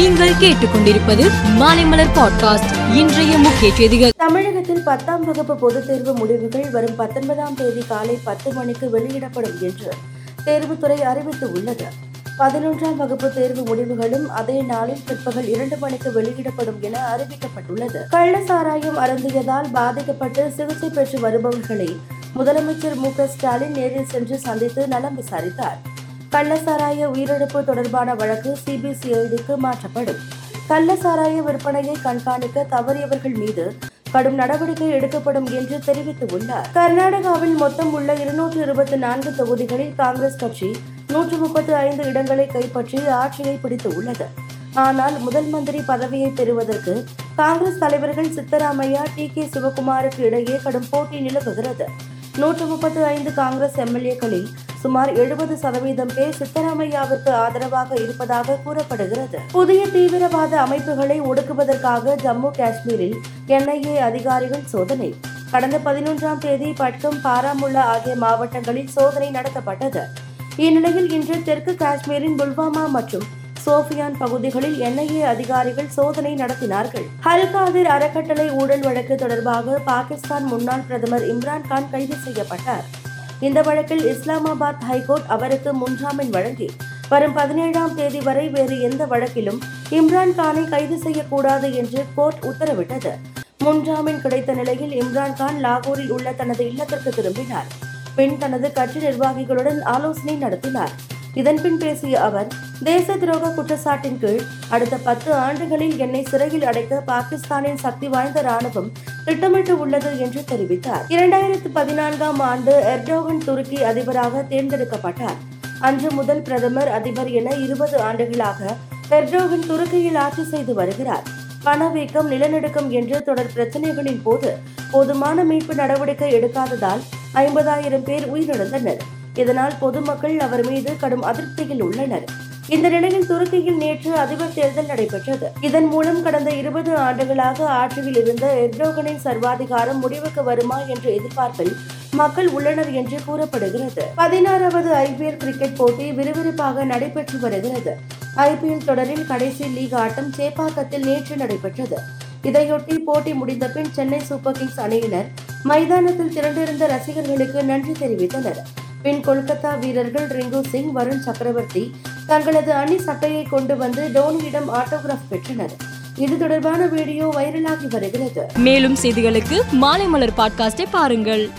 நீங்கள் கேட்டுக்கொண்டிருப்பது மாலைமலர் பாட்காஸ்ட். இன்றைய முக்கிய செய்திகள். தமிழகத்தில் பத்தாம் வகுப்பு பொதுத் தேர்வு முடிவுகள் வரும் பத்தொன்பதாம் தேதி காலை பத்து மணிக்கு வெளியிடப்படும் என்று தேர்வுத்துறை அறிவித்துள்ளது. பதினொன்றாம் வகுப்பு தேர்வு முடிவுகளும் அதே நாளில் பிற்பகல் இரண்டு மணிக்கு வெளியிடப்படும் என அறிவிக்கப்பட்டுள்ளது. கள்ள சாராயம் அருந்தியதால் பாதிக்கப்பட்டு சிகிச்சை பெற்று வருபவர்களை முதலமைச்சர் மு க ஸ்டாலின் நேரில் சென்று சந்தித்து நலம் விசாரித்தார். கள்ளசாராய உயிரிழப்பு தொடர்பான வழக்கு சிபிசிஐடிக்கு மாற்றப்படும். கள்ளசாராய விற்பனையை கண்காணிக்க தவறியவர்கள் மீது கடும் நடவடிக்கை எடுக்கப்படும் என்று தெரிவித்துள்ளார். கர்நாடகாவில் மொத்தம் உள்ள இருநூற்று இருபத்தி நான்கு தொகுதிகளில் காங்கிரஸ் கட்சி நூற்று முப்பத்து ஐந்து இடங்களை கைப்பற்றி ஆட்சியை பிடித்து உள்ளது. ஆனால் முதல் மந்திரி பதவியை பெறுவதற்கு காங்கிரஸ் தலைவர்கள் சித்தராமையா டி கே சிவகுமாருக்கு இடையே கடும் போட்டி நிலவுகிறது. நூற்று முப்பத்து ஐந்து காங்கிரஸ் எம்எல்ஏக்களில் சுமார் எழுபது சதவீதம் பேர் சித்தராமையாவிற்கு ஆதரவாக இருப்பதாக கூறப்படுகிறது. புதிய தீவிரவாத அமைப்புகளை ஒடுக்குவதற்காக ஜம்மு காஷ்மீரில் என்ஐஏ அதிகாரிகள் சோதனை. கடந்த பதினொன்றாம் தேதி பட்கம் பாராமுல்லா ஆகிய மாவட்டங்களில் சோதனை நடத்தப்பட்டது. இந்நிலையில் இன்று தெற்கு காஷ்மீரின் புல்வாமா மற்றும் சோஃபியான் பகுதிகளில் என்ஐஏ அதிகாரிகள் சோதனை நடத்தினார்கள். ஹல்காதிர் அறக்கட்டளை ஊழல் வழக்கு தொடர்பாக பாகிஸ்தான் முன்னாள் பிரதமர் இம்ரான்கான் கைது செய்யப்பட்டார். இந்த வழக்கில் இஸ்லாமாபாத் ஹைகோர்ட் அவருக்கு முன்ஜாமீன் வழங்கி வரும் பதினேழாம் தேதி வரை வேறு எந்த வழக்கிலும் இம்ரான் கானை கைது செய்யக்கூடாது என்று கோர்ட் உத்தரவிட்டது. முன்ஜாமீன் கிடைத்த நிலையில் இம்ரான் கான் லாகூரில் உள்ள தனது இல்லத்திற்கு திரும்பினார். பின் தனது கட்சி நிர்வாகிகளுடன் ஆலோசனை நடத்தினார். இதன்பின் பேசிய அவர் தேச துரோக குற்றச்சாட்டின் கீழ் அடுத்த பத்து ஆண்டுகளில் என்னை சிறையில் அடைக்க பாகிஸ்தானின் சக்தி வாய்ந்த ராணுவம் திட்டமிட்டு உள்ளது என்று தெரிவித்தார். இரண்டாயிரத்து பதினான்காம் ஆண்டு எர்டோகன் துருக்கி அதிபராக தேர்ந்தெடுக்கப்பட்டார். அன்று முதல் பிரதமர் அதிபர் என இருபது ஆண்டுகளாக எர்டோகன் துருக்கியில் ஆட்சி செய்து வருகிறார். பணவீக்கம் நிலநடுக்கம் என்று தொடர் பிரச்சனைகளின் போது போதுமான மீட்பு நடவடிக்கை எடுக்காததால் ஐம்பதாயிரம் பேர் உயிரிழந்தனர். இதனால் பொதுமக்கள் அவர் மீது கடும் அதிருப்தியில் உள்ளனர். இந்த நிலையில் துருக்கியில் நேற்று அதிபர் தேர்தல் நடைபெற்றது. இதன் மூலம் கடந்த இருபது ஆண்டுகளாக ஆட்சியில் இருந்த எர்டோகனின் சர்வாதிகாரம் முடிவுக்கு வருமா என்ற எதிர்பார்ப்பில் மக்கள் உள்ளனர் என்று கூறப்படுகிறது. பதினாறாவது ஐபிஎல் கிரிக்கெட் போட்டி விறுவிறுப்பாக நடைபெற்று வருகிறது. ஐபிஎல் தொடரின் கடைசி லீக் ஆட்டம் சேப்பாக்கத்தில் நேற்று நடைபெற்றது. இதையொட்டி போட்டி முடிந்த பின் சென்னை சூப்பர் கிங்ஸ் அணியினர் மைதானத்தில் திரண்டிருந்த ரசிகர்களுக்கு நன்றி தெரிவித்தனர். பின் கொல்கத்தா வீரர்கள் ரிங்கு சிங் வருண் சக்கரவர்த்தி தங்களது அணி சட்டையை கொண்டு வந்து டோனியிடம் ஆட்டோகிராஃப் பெற்றனர். இது தொடர்பான வீடியோ வைரலாகி வருகிறது. மேலும் செய்திகளுக்கு மாலைமலர் பாட்காஸ்டை பாருங்கள்.